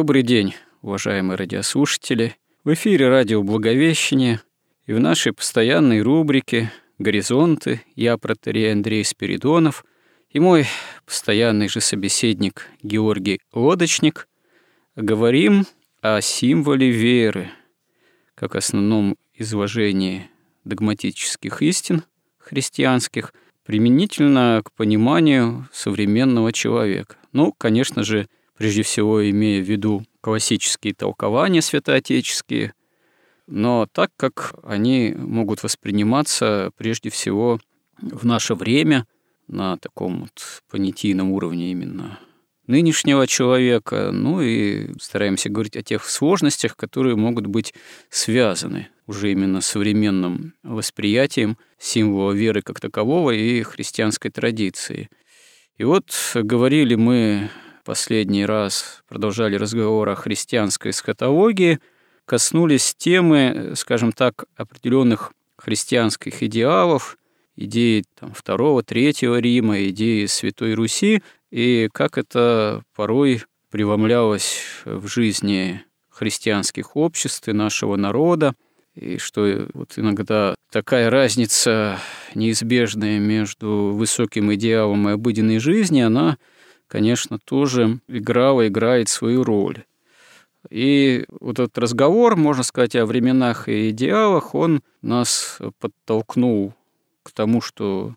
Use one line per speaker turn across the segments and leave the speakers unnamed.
Добрый день, уважаемые радиослушатели. В эфире радио «Благовещение» и в нашей постоянной рубрике «Горизонты» я, протерей Андрей Спиридонов, и мой постоянный же собеседник Георгий Лодочник говорим о символе веры, как основном изложении догматических истин христианских, применительно к пониманию современного человека. Ну, конечно же, прежде всего имея в виду классические толкования святоотеческие, но так как они могут восприниматься прежде всего в наше время на таком вот понятийном уровне именно нынешнего человека, ну и стараемся говорить о тех сложностях, которые могут быть связаны уже именно современным восприятием символа веры как такового и христианской традиции. И вот говорили мы последний раз продолжали разговор о христианской эсхатологии, коснулись темы, скажем так, определенных христианских идеалов, идеи там, второго, третьего Рима, идеи Святой Руси, и как это порой преломлялось в жизни христианских обществ и нашего народа, и что вот иногда такая разница неизбежная между высоким идеалом и обыденной жизнью, она конечно, тоже играла, играет свою роль. И вот этот разговор, можно сказать, о временах и идеалах, он нас подтолкнул к тому, что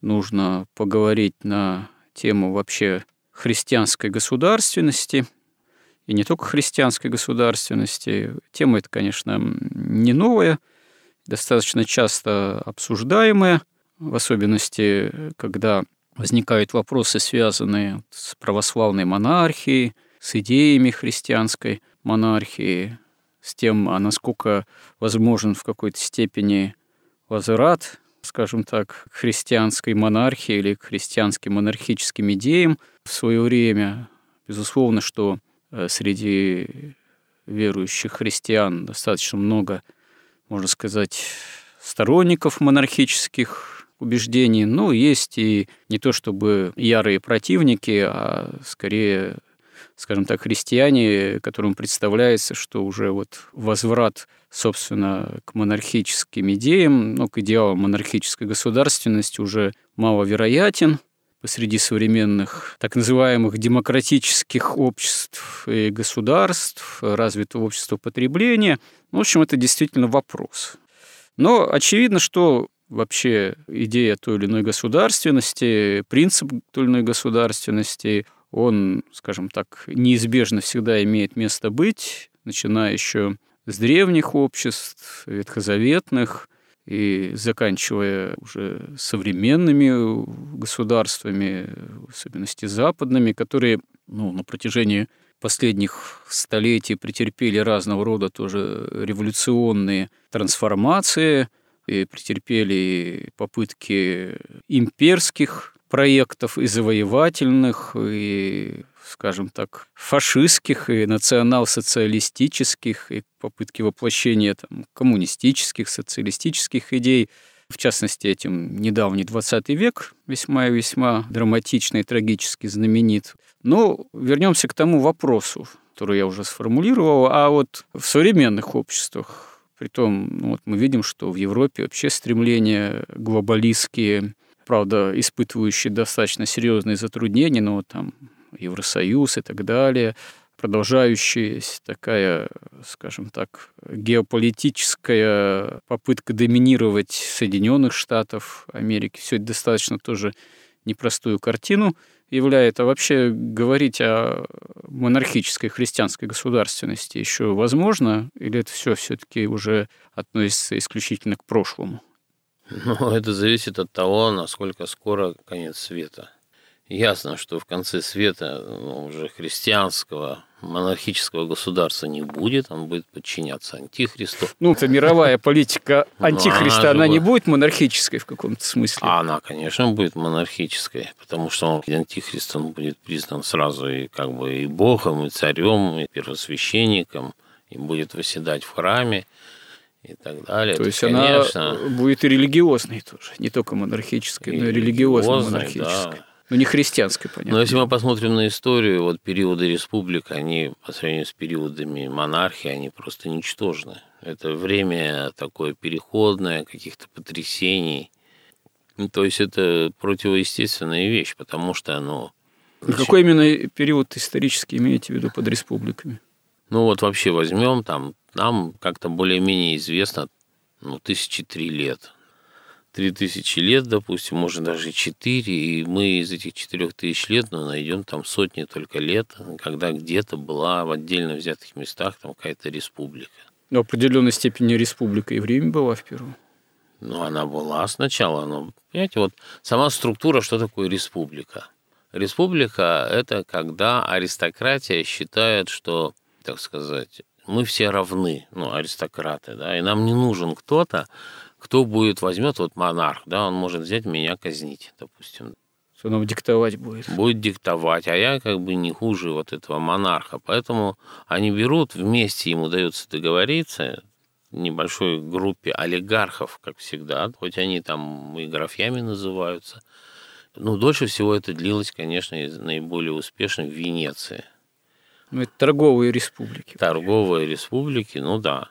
нужно поговорить на тему вообще христианской государственности, и не только христианской государственности. Тема эта, конечно, не новая, достаточно часто обсуждаемая, в особенности, когда возникают вопросы, связанные с православной монархией, с идеями христианской монархии, с тем, а насколько возможен в какой-то степени возврат, скажем так, к христианской монархии или к христианским монархическим идеям в свое время. Безусловно, что э, среди верующих христиан достаточно много, можно сказать, сторонников монархических убеждений. Ну, есть и не то чтобы ярые противники, а скорее скажем так, христиане, которым представляется, что уже вот возврат, собственно, к монархическим идеям, ну, к идеалам монархической государственности уже маловероятен посреди современных так называемых демократических обществ и государств, развитого общества потребления. В общем, это действительно вопрос. Но очевидно, что вообще идея той или иной государственности, принцип той или иной государственности, он, скажем так, неизбежно всегда имеет место быть, начиная еще с древних обществ, ветхозаветных, и заканчивая уже современными государствами, в особенности западными, которые ну, на протяжении последних столетий претерпели разного рода тоже революционные трансформации, и претерпели попытки имперских проектов и завоевательных, и, скажем так, фашистских, и национал-социалистических, и попытки воплощения там, коммунистических, социалистических идей. В частности, этим недавний 20 век весьма и весьма драматично и трагически знаменит. Но вернемся к тому вопросу, который я уже сформулировал, а вот в современных обществах Притом ну, вот мы видим, что в Европе вообще стремления глобалистские, правда, испытывающие достаточно серьезные затруднения, но там Евросоюз и так далее, продолжающаяся такая, скажем так, геополитическая попытка доминировать Соединенных Штатов Америки. Все это достаточно тоже непростую картину являет, а вообще говорить о монархической христианской государственности еще возможно, или это все все-таки уже относится исключительно к прошлому?
Ну, это зависит от того, насколько скоро конец света. Ясно, что в конце света ну, уже христианского монархического государства не будет, он будет подчиняться антихристу.
Ну, это мировая политика ну, антихриста, она, она не будет монархической в каком-то смысле?
А она, конечно, будет монархической, потому что он, антихрист он будет признан сразу и как бы и богом, и царем, и первосвященником, и будет восседать в храме и так далее.
То, То есть конечно... она будет и религиозной тоже, не только монархической, и но и религиозной монархической. Да. Ну, не христианской, понятно.
Но если мы посмотрим на историю, вот периоды республик, они по сравнению с периодами монархии, они просто ничтожны. Это время такое переходное, каких-то потрясений. То есть это противоестественная вещь, потому что, ну...
Значит... Какой именно период исторически имеете в виду под республиками?
Ну вот вообще возьмем там, нам как-то более-менее известно, ну, тысячи три лет три тысячи лет, допустим, может даже четыре, и мы из этих четырех тысяч лет ну, найдем там сотни только лет, когда где-то была в отдельно взятых местах там какая-то республика.
Но определенной степени республика и время была в Перу.
Ну, она была сначала, но, понимаете, вот сама структура, что такое республика? Республика – это когда аристократия считает, что, так сказать, мы все равны, ну, аристократы, да, и нам не нужен кто-то, кто будет, возьмет, вот монарх, да, он может взять меня казнить, допустим.
Что нам диктовать будет?
Будет диктовать, а я как бы не хуже вот этого монарха. Поэтому они берут, вместе ему дается договориться, небольшой группе олигархов, как всегда, хоть они там и графьями называются. Ну, дольше всего это длилось, конечно, наиболее успешно в Венеции.
Ну, это торговые республики.
Торговые республики, ну да.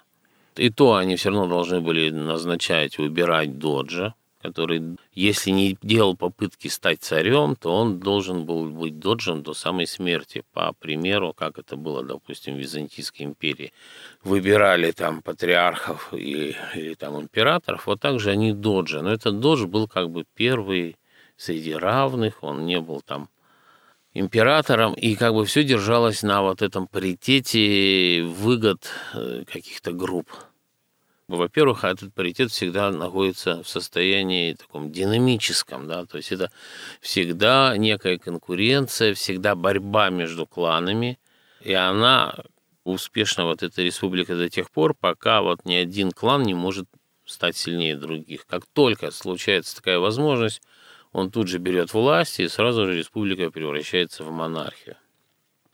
И то они все равно должны были назначать, выбирать Доджа, который, если не делал попытки стать царем, то он должен был быть доджем до самой смерти. По примеру, как это было, допустим, в Византийской империи. Выбирали там патриархов или, или там императоров, вот так же они доджи. Но этот додж был как бы первый среди равных, он не был там императором, и как бы все держалось на вот этом паритете выгод э, каких-то групп. Во-первых, этот паритет всегда находится в состоянии таком динамическом, да, то есть это всегда некая конкуренция, всегда борьба между кланами, и она успешна, вот эта республика до тех пор, пока вот ни один клан не может стать сильнее других. Как только случается такая возможность, он тут же берет власть, и сразу же республика превращается в монархию.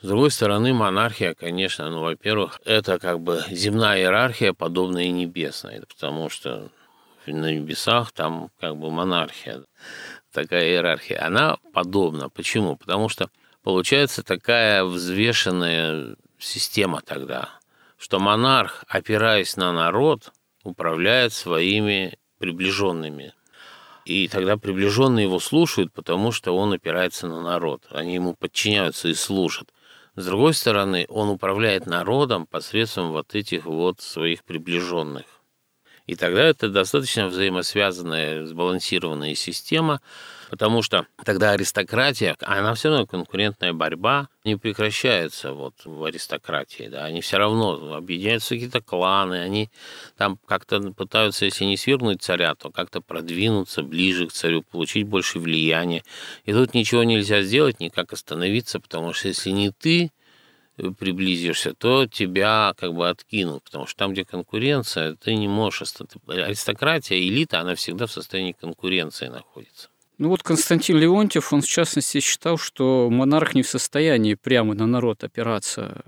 С другой стороны, монархия, конечно, ну, во-первых, это как бы земная иерархия, подобная небесной, потому что на небесах там как бы монархия, такая иерархия. Она подобна. Почему? Потому что получается такая взвешенная система тогда, что монарх, опираясь на народ, управляет своими приближенными. И тогда приближенные его слушают, потому что он опирается на народ. Они ему подчиняются и служат. С другой стороны, он управляет народом посредством вот этих вот своих приближенных. И тогда это достаточно взаимосвязанная, сбалансированная система, потому что тогда аристократия, она все равно конкурентная борьба не прекращается вот в аристократии, да, они все равно объединяются какие-то кланы, они там как-то пытаются, если не свергнуть царя, то как-то продвинуться ближе к царю, получить больше влияния. И тут ничего нельзя сделать, никак остановиться, потому что если не ты, приблизишься, то тебя как бы откинут, потому что там, где конкуренция, ты не можешь... Аристократия, элита, она всегда в состоянии конкуренции находится.
Ну вот Константин Леонтьев, он в частности считал, что монарх не в состоянии прямо на народ опираться.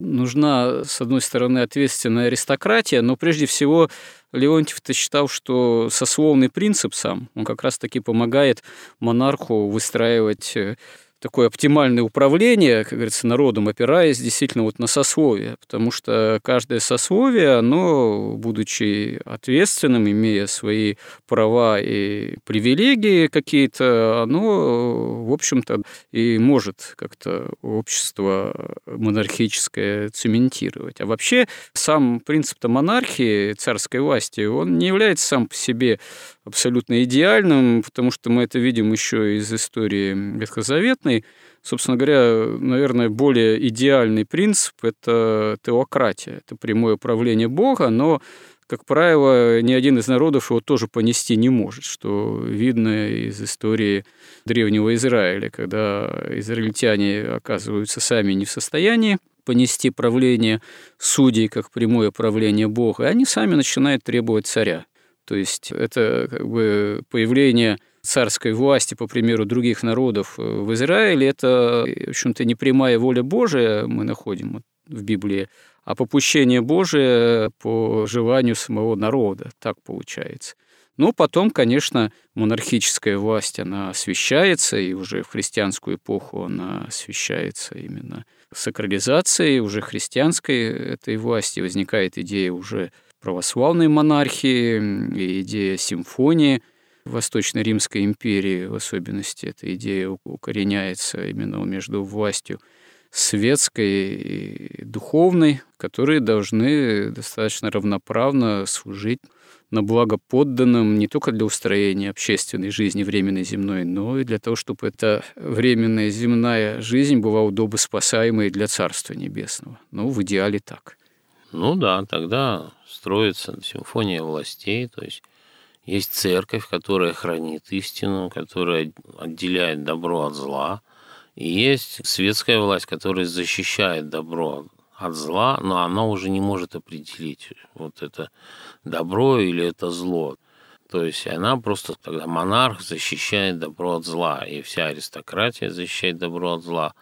Нужна, с одной стороны, ответственная аристократия, но прежде всего Леонтьев-то считал, что сословный принцип сам, он как раз-таки помогает монарху выстраивать э, такое оптимальное управление, как говорится, народом, опираясь действительно вот на сословие, потому что каждое сословие, оно, будучи ответственным, имея свои права и привилегии какие-то, оно, в общем-то, и может как-то общество монархическое цементировать. А вообще сам принцип-то монархии, царской власти, он не является сам по себе абсолютно идеальным, потому что мы это видим еще из истории ветхозаветной. Собственно говоря, наверное, более идеальный принцип – это теократия, это прямое правление Бога, но как правило, ни один из народов его тоже понести не может, что видно из истории древнего Израиля, когда израильтяне оказываются сами не в состоянии понести правление судей как прямое правление Бога, и они сами начинают требовать царя. То есть это как бы появление царской власти, по примеру других народов в Израиле, это, в общем-то, не прямая воля Божия мы находим в Библии, а попущение Божие по желанию самого народа. Так получается. Но потом, конечно, монархическая власть, она освещается, и уже в христианскую эпоху она освещается именно сакрализацией уже христианской этой власти. Возникает идея уже православной монархии, и идея симфонии Восточной Римской империи, в особенности эта идея укореняется именно между властью светской и духовной, которые должны достаточно равноправно служить на благо подданным не только для устроения общественной жизни временной земной, но и для того, чтобы эта временная земная жизнь была удобоспасаемой для Царства Небесного. Ну, в идеале так.
Ну да, тогда строится симфония властей, то есть есть церковь, которая хранит истину, которая отделяет добро от зла – и есть светская власть, которая защищает добро от зла, но она уже не может определить, вот это добро или это зло. То есть она просто тогда монарх защищает добро от зла, и вся аристократия защищает добро от зла.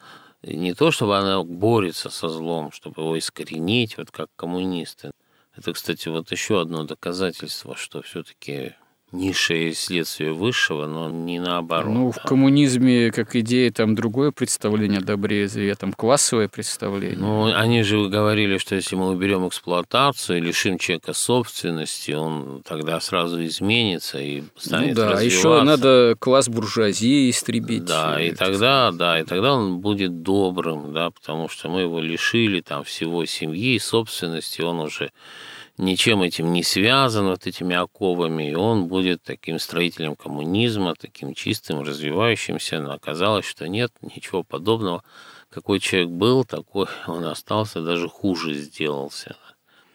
Не то, чтобы она борется со злом, чтобы его искоренить, вот как коммунисты. Это, кстати, вот еще одно доказательство, что все-таки низшее следствие высшего, но не наоборот.
Ну, в коммунизме, как идея, там другое представление о добре и зле, там классовое представление.
Ну, они же говорили, что если мы уберем эксплуатацию, лишим человека собственности, он тогда сразу изменится и станет
ну, да,
развиваться.
еще надо класс буржуазии истребить.
Да, и тогда, да, и тогда он будет добрым, да, потому что мы его лишили там всего семьи, собственности, он уже ничем этим не связан, вот этими оковами, и он будет таким строителем коммунизма, таким чистым, развивающимся. Но оказалось, что нет, ничего подобного. Какой человек был, такой он остался, даже хуже сделался.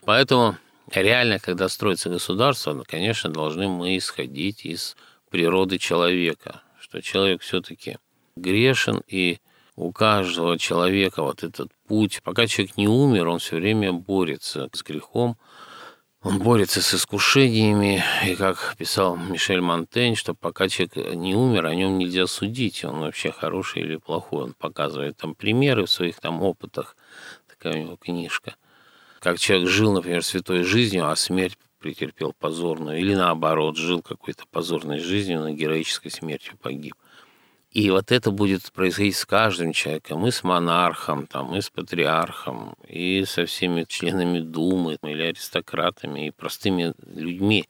Поэтому реально, когда строится государство, ну, конечно, должны мы исходить из природы человека, что человек все-таки грешен, и у каждого человека вот этот путь, пока человек не умер, он все время борется с грехом, он борется с искушениями, и как писал Мишель Монтень, что пока человек не умер, о нем нельзя судить, он вообще хороший или плохой. Он показывает там примеры в своих там опытах, такая у него книжка. Как человек жил, например, святой жизнью, а смерть претерпел позорную, или наоборот, жил какой-то позорной жизнью, но героической смертью погиб. И вот это будет происходить с каждым человеком, и с монархом, там, и с патриархом, и со всеми членами Думы, или аристократами, и простыми людьми.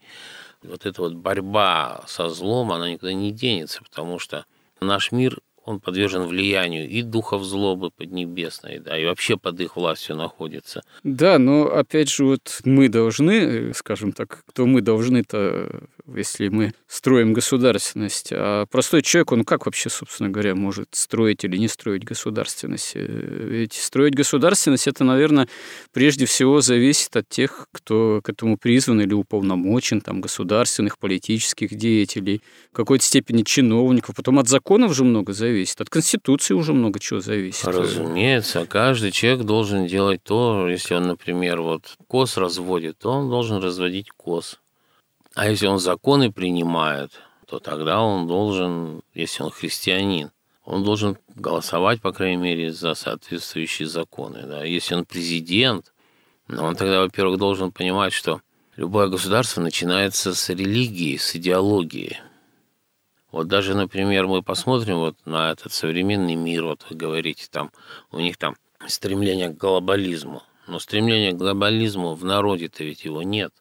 Вот эта вот борьба со злом, она никуда не денется, потому что наш мир он подвержен влиянию и духов злобы поднебесной, да, и вообще под их властью находится.
Да, но опять же, вот мы должны, скажем так, кто мы должны-то, если мы строим государственность, а простой человек, он как вообще, собственно говоря, может строить или не строить государственность? Ведь строить государственность, это, наверное, прежде всего зависит от тех, кто к этому призван или уполномочен, там, государственных, политических деятелей, в какой-то степени чиновников, потом от законов же много зависит. От Конституции уже много чего зависит.
Разумеется, каждый человек должен делать то, если он, например, вот кос разводит, то он должен разводить кос. А если он законы принимает, то тогда он должен, если он христианин, он должен голосовать, по крайней мере, за соответствующие законы. Да. Если он президент, ну, он тогда, во-первых, должен понимать, что любое государство начинается с религии, с идеологии. Вот даже, например, мы посмотрим вот на этот современный мир, вот вы говорите, там у них там стремление к глобализму. Но стремление к глобализму в народе-то ведь его нет.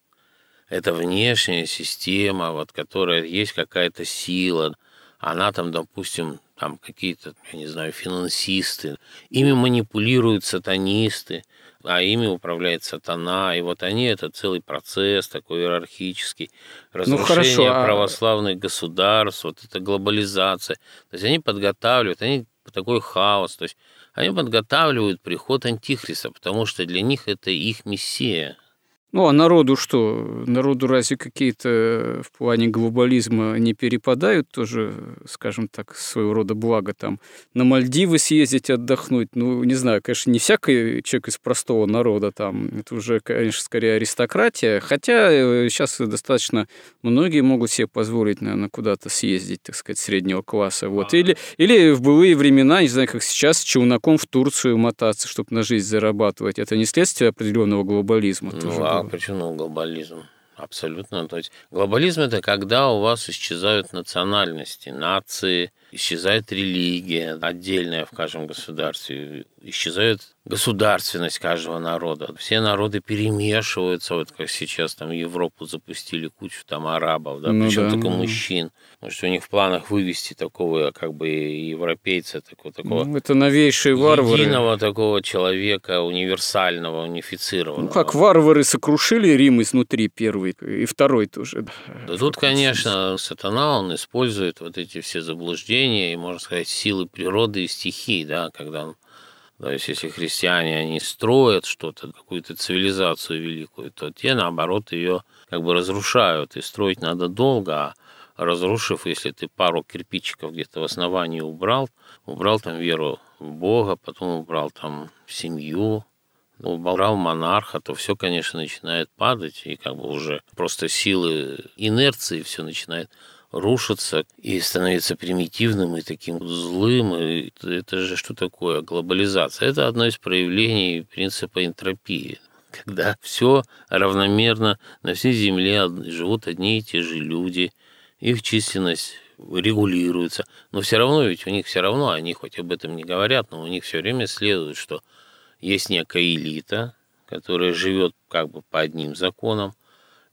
Это внешняя система, вот, которая есть какая-то сила. Она там, допустим, там какие-то, я не знаю, финансисты. Ими манипулируют сатанисты. а ими управляет сатана. И вот они, это целый процесс такой иерархический, разрушение ну, хорошо, а... православных государств, вот эта глобализация. То есть они подготавливают, они такой хаос. То есть они подготавливают приход Антихриста, потому что для них это их мессия.
Ну, а народу что? Народу разве какие-то в плане глобализма не перепадают тоже, скажем так, своего рода благо там? На Мальдивы съездить отдохнуть? Ну, не знаю, конечно, не всякий человек из простого народа там. Это уже, конечно, скорее аристократия. Хотя сейчас э, достаточно многие могут себе позволить, наверное, куда-то съездить, так сказать, среднего класса. Вот. Или, или в былые времена, не знаю, как сейчас, челноком в Турцию мотаться, чтобы на жизнь зарабатывать. Это не следствие определенного глобализма.
Ну, тоже а почему глобализм? Абсолютно. То есть глобализм это когда у вас исчезают национальности, нации, исчезает религия отдельная в каждом государстве, исчезает государственность каждого народа. Все народы перемешиваются, вот как сейчас там Европу запустили кучу там арабов, да, ну, причем да, только ну. мужчин. Может, у них в планах вывести такого как бы европейца, такого, такого
ну, это новейшие варвары.
Единого такого человека, универсального, унифицированного.
Ну, как варвары сокрушили Рим изнутри первый и второй тоже.
Да тут, конечно, сатана, он использует вот эти все заблуждения и, можно сказать, силы природы и стихий, да, когда то есть, если христиане, они строят что-то, какую-то цивилизацию великую, то те, наоборот, ее как бы разрушают. И строить надо долго, а разрушив, если ты пару кирпичиков где-то в основании убрал, убрал там веру в Бога, потом убрал там семью, убрал монарха, то все, конечно, начинает падать, и как бы уже просто силы инерции все начинает рушиться и становиться примитивным и таким злым. И это же что такое? Глобализация. Это одно из проявлений принципа энтропии когда все равномерно на всей Земле живут одни и те же люди, их численность регулируется, но все равно ведь у них все равно, они хоть об этом не говорят, но у них все время следует, что есть некая элита, которая живет как бы по одним законам,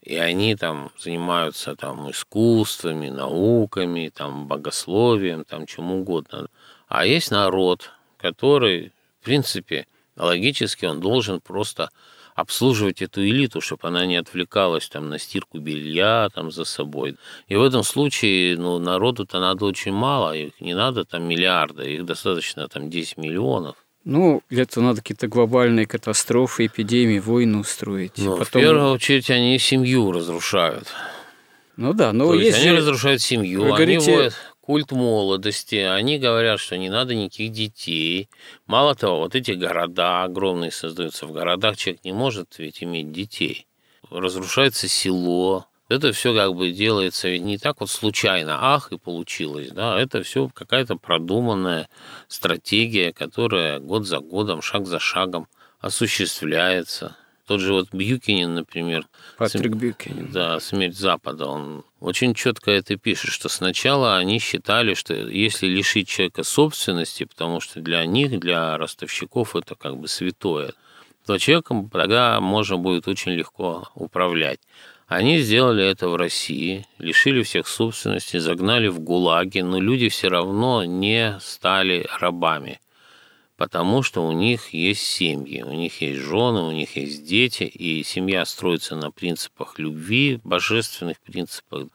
и они там занимаются там искусствами, науками, там богословием, там чем угодно. А есть народ, который, в принципе, логически он должен просто обслуживать эту элиту, чтобы она не отвлекалась там на стирку белья там за собой. И в этом случае, ну, народу-то надо очень мало, их не надо там миллиарда, их достаточно там 10 миллионов.
Ну, для этого надо какие-то глобальные катастрофы, эпидемии, войны устроить.
Ну, Потом... в первую очередь они семью разрушают.
Ну да, но
То
есть
они разрушают семью, Вы они говорите... вводят культ молодости, они говорят, что не надо никаких детей. Мало того, вот эти города огромные создаются. В городах человек не может ведь иметь детей. Разрушается село, это все как бы делается ведь не так вот случайно, ах, и получилось, да, это все какая-то продуманная стратегия, которая год за годом, шаг за шагом осуществляется. Тот же вот Бьюкинин, например.
Патрик. Бьюкинин.
Да, «Смерть Запада», он очень четко это пишет, что сначала они считали, что если лишить человека собственности, потому что для них, для ростовщиков это как бы святое, то человеком тогда можно будет очень легко управлять. Они сделали это в России, лишили всех собственности, загнали в ГУЛАГи, но люди все равно не стали рабами, потому что у них есть семьи, у них есть жены, у них есть дети, и семья строится на принципах любви, божественных принципах,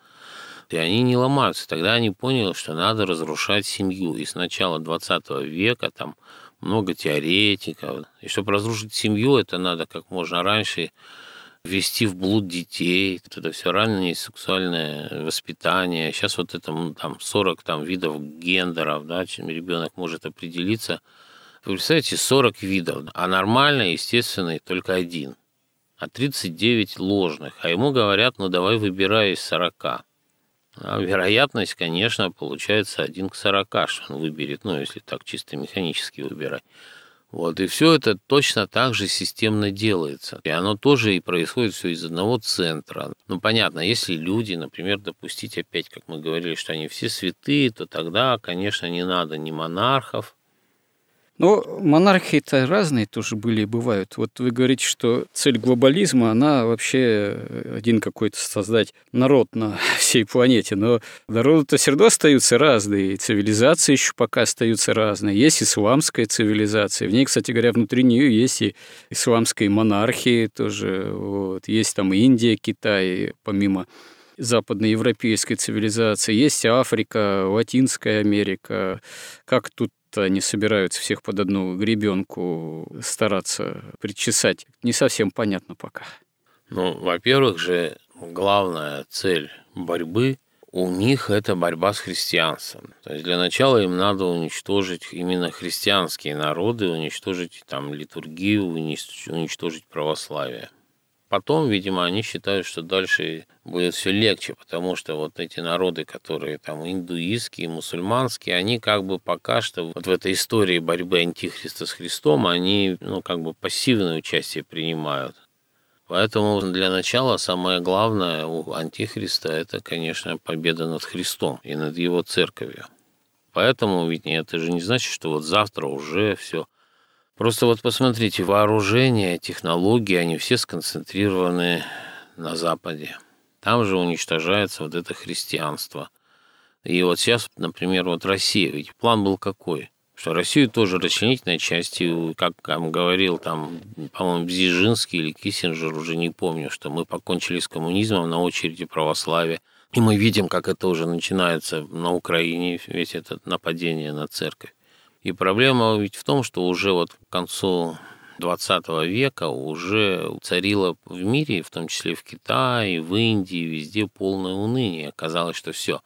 и они не ломаются. Тогда они поняли, что надо разрушать семью. И с начала 20 века там много теоретиков. И чтобы разрушить семью, это надо как можно раньше ввести в блуд детей, это все раннее сексуальное воспитание. Сейчас вот это там 40 там, видов гендеров, да, чем ребенок может определиться. Вы представляете, 40 видов, а нормально, естественный только один. А 39 ложных. А ему говорят, ну давай выбирай из 40. А вероятность, конечно, получается 1 к 40, что он выберет, ну, если так чисто механически выбирать. Вот, и все это точно так же системно делается. И оно тоже и происходит все из одного центра. Ну, понятно, если люди, например, допустить опять, как мы говорили, что они все святые, то тогда, конечно, не надо ни монархов,
Но монархии-то разные тоже были и бывают. Вот вы говорите, что цель глобализма, она вообще один какой-то создать народ на всей планете. Но народы-то все равно остаются разные, и цивилизации еще пока остаются разные. Есть исламская цивилизация. В ней, кстати говоря, внутри нее есть и исламские монархии тоже. Вот. Есть там Индия, Китай, помимо западноевропейской цивилизации. Есть Африка, Латинская Америка. Как тут они собираются всех под одну гребенку стараться причесать. Не совсем понятно пока.
Ну, во-первых же, главная цель борьбы у них это борьба с христианством. То есть для начала им надо уничтожить именно христианские народы, уничтожить там литургию, уничтожить православие. Потом, видимо, они считают, что дальше будет все легче, потому что вот эти народы, которые там индуистские, мусульманские, они как бы пока что вот в этой истории борьбы антихриста с Христом, они, ну, как бы пассивное участие принимают. Поэтому для начала самое главное у антихриста это, конечно, победа над Христом и над его церковью. Поэтому ведь это же не значит, что вот завтра уже все Просто вот посмотрите, вооружение, технологии, они все сконцентрированы на Западе. Там же уничтожается вот это христианство. И вот сейчас, например, вот Россия, ведь план был какой? Что Россию тоже расчленить на части, как там говорил там, по-моему, Бзижинский или Киссинджер, уже не помню, что мы покончили с коммунизмом на очереди православия. И мы видим, как это уже начинается на Украине, весь это нападение на церковь. И проблема ведь в том, что уже вот к концу 20 века уже царило в мире, в том числе в Китае, в Индии, везде полное уныние. Казалось, что все.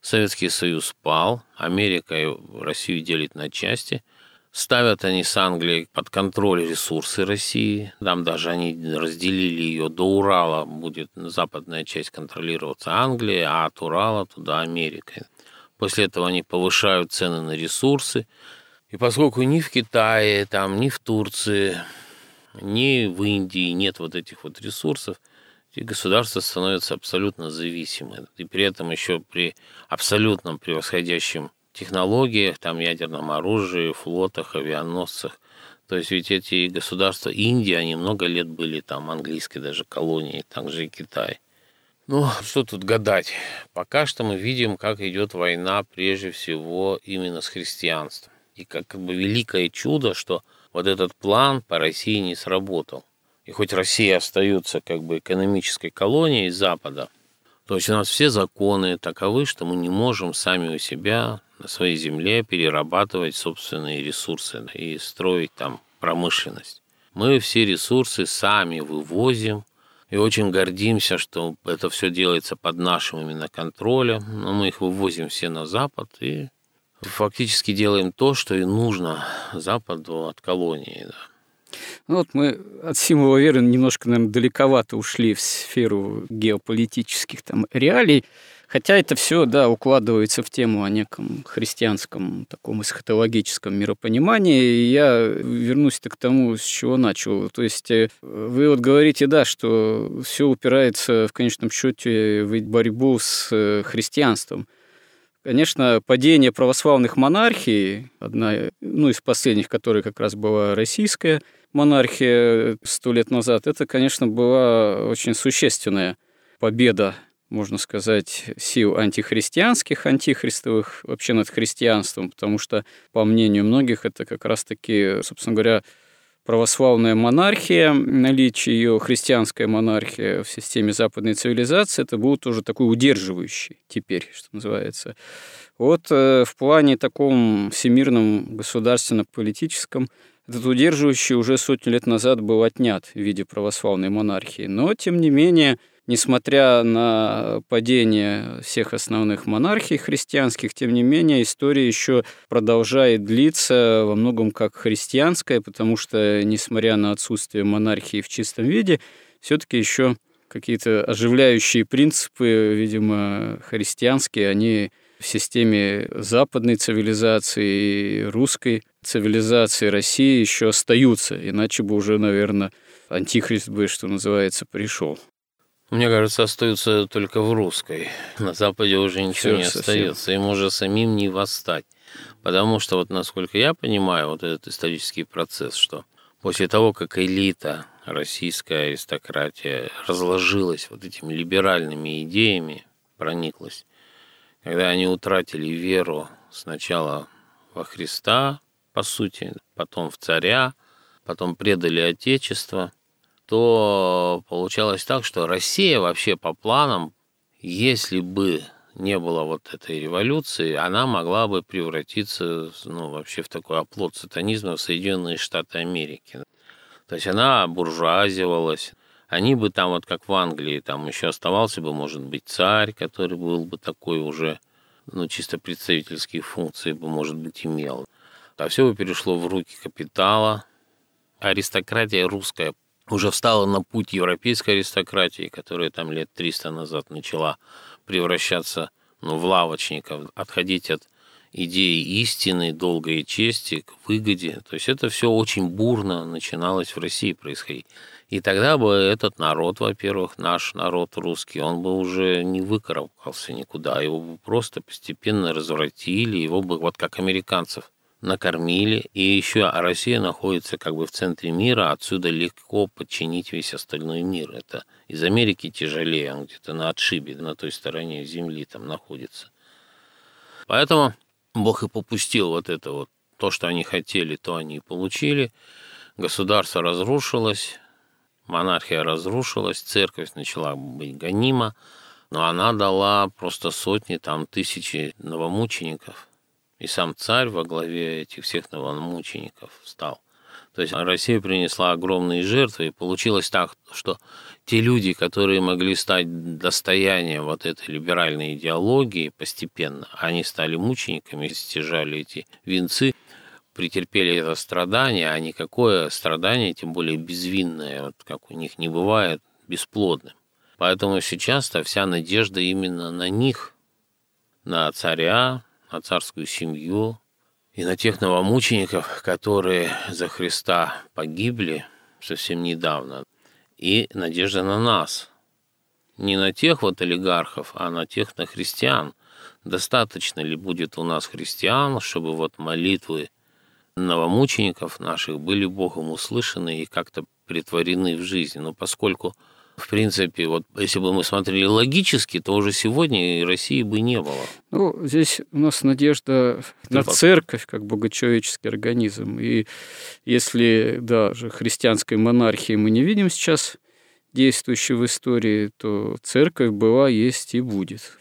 Советский Союз пал, Америка Россию делит на части. Ставят они с Англией под контроль ресурсы России. Там даже они разделили ее до Урала, будет западная часть контролироваться Англией, а от Урала туда Америка. После этого они повышают цены на ресурсы. И поскольку ни в Китае, там, ни в Турции, ни в Индии нет вот этих вот ресурсов, эти государства становятся абсолютно зависимы. И при этом еще при абсолютном превосходящем технологиях, там, ядерном оружии, флотах, авианосцах. То есть ведь эти государства Индии, они много лет были там английской даже колонией, также и Китай. Ну, что тут гадать? Пока что мы видим, как идет война прежде всего именно с христианством. И как, бы великое чудо, что вот этот план по России не сработал. И хоть Россия остается как бы экономической колонией Запада, то есть у нас все законы таковы, что мы не можем сами у себя на своей земле перерабатывать собственные ресурсы и строить там промышленность. Мы все ресурсы сами вывозим, и очень гордимся, что это все делается под нашим именно контролем. Но мы их вывозим все на Запад и фактически делаем то, что и нужно Западу от колонии. Да.
Ну вот мы от символа веры немножко, наверное, далековато ушли в сферу геополитических там реалий. Хотя это все, да, укладывается в тему о неком христианском таком эсхатологическом миропонимании. И я вернусь-то к тому, с чего начал. То есть э, вы вот говорите, да, что всеупирается в конечном счете в борьбу с э, христианством. Конечно, падение православных монархий, одна ну, из последних, которая как раз была российская монархия сто лет назад, это, конечно, была очень существенная победа, можно сказать, сил антихристианских, антихристовых вообще над христианством, потому что, по мнению многих, это как раз-таки, собственно говоря, православная монархия, наличие ее христианская монархия в системе западной цивилизации, это был тоже такой удерживающий теперь, что называется. Вот э, в плане таком всемирном государственно-политическом этот удерживающий уже сотню лет назад был отнят в виде православной монархии. Но, тем не менее, Несмотря на падение всех основных монархий христианских, тем не менее история еще продолжает длиться во многом как христианская, потому что, несмотря на отсутствие монархии в чистом виде, все-таки еще какие-то оживляющие принципы, видимо, христианские, они в системе западной цивилизации и русской цивилизации России еще остаются, иначе бы уже, наверное, антихрист бы, что называется, пришел.
Мне кажется, остаются только в русской. На Западе уже ничего Все не совсем. остается. Им уже самим не восстать. Потому что, вот насколько я понимаю, вот этот исторический процесс, что после того, как элита, российская аристократия разложилась вот этими либеральными идеями, прониклась, когда они утратили веру сначала во Христа, по сути, потом в царя, потом предали Отечество, то получалось так, что Россия вообще по планам, если бы не было вот этой революции, она могла бы превратиться ну, вообще в такой оплот сатанизма в Соединенные Штаты Америки. То есть она буржуазивалась, они бы там, вот как в Англии, там еще оставался бы, может быть, царь, который был бы такой уже, ну, чисто представительские функции бы, может быть, имел. А все бы перешло в руки капитала. Аристократия русская уже встала на путь европейской аристократии, которая там лет 300 назад начала превращаться ну, в лавочников, отходить от идеи истины, долгой чести к выгоде. То есть это все очень бурно начиналось в России происходить. И тогда бы этот народ, во-первых, наш народ русский, он бы уже не выкарабкался никуда, его бы просто постепенно развратили, его бы вот как американцев накормили, и еще Россия находится как бы в центре мира, отсюда легко подчинить весь остальной мир. Это из Америки тяжелее, он где-то на отшибе, на той стороне земли там находится. Поэтому Бог и попустил вот это вот, то, что они хотели, то они и получили. Государство разрушилось, монархия разрушилась, церковь начала быть гонима, но она дала просто сотни, там, тысячи новомучеников – и сам царь во главе этих всех новомучеников стал. То есть Россия принесла огромные жертвы, и получилось так, что те люди, которые могли стать достоянием вот этой либеральной идеологии постепенно, они стали мучениками, стяжали эти венцы, претерпели это страдание, а никакое страдание, тем более безвинное, вот как у них не бывает, бесплодным. Поэтому сейчас-то вся надежда именно на них, на царя, на царскую семью и на тех новомучеников, которые за Христа погибли совсем недавно, и надежда на нас. Не на тех вот олигархов, а на тех, на христиан. Достаточно ли будет у нас христиан, чтобы вот молитвы новомучеников наших были Богом услышаны и как-то притворены в жизнь. Но поскольку в принципе, вот если бы мы смотрели логически, то уже сегодня России бы не было.
Ну, здесь у нас надежда на церковь как богочеловеческий организм. И если даже христианской монархии мы не видим сейчас действующей в истории, то церковь была, есть и будет.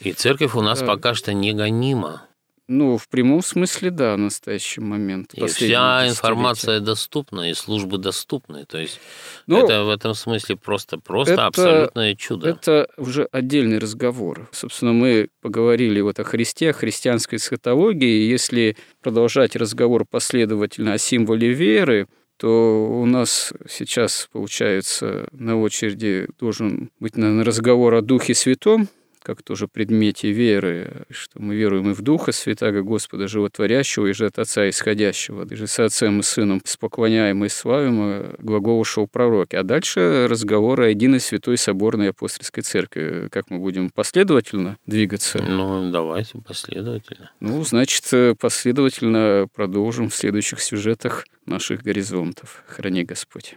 И церковь у нас да. пока что не гонима.
Ну, в прямом смысле, да, в настоящий момент.
И вся информация доступна, и службы доступны. То есть ну, это в этом смысле просто, просто это, абсолютное чудо.
Это уже отдельный разговор. Собственно, мы поговорили вот о Христе, о христианской эсхатологии. Если продолжать разговор последовательно о символе веры, то у нас сейчас, получается, на очереди должен быть наверное, разговор о Духе Святом, как тоже предмете веры, что мы веруем и в Духа Святаго Господа Животворящего, и же от Отца Исходящего, и же с Отцем и Сыном споклоняем и славим глаголушего пророки. А дальше разговор о единой Святой Соборной Апостольской Церкви. Как мы будем последовательно двигаться?
Ну, давайте последовательно.
Ну, значит, последовательно продолжим в следующих сюжетах наших горизонтов. Храни Господь.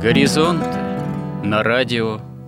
Горизонт на радио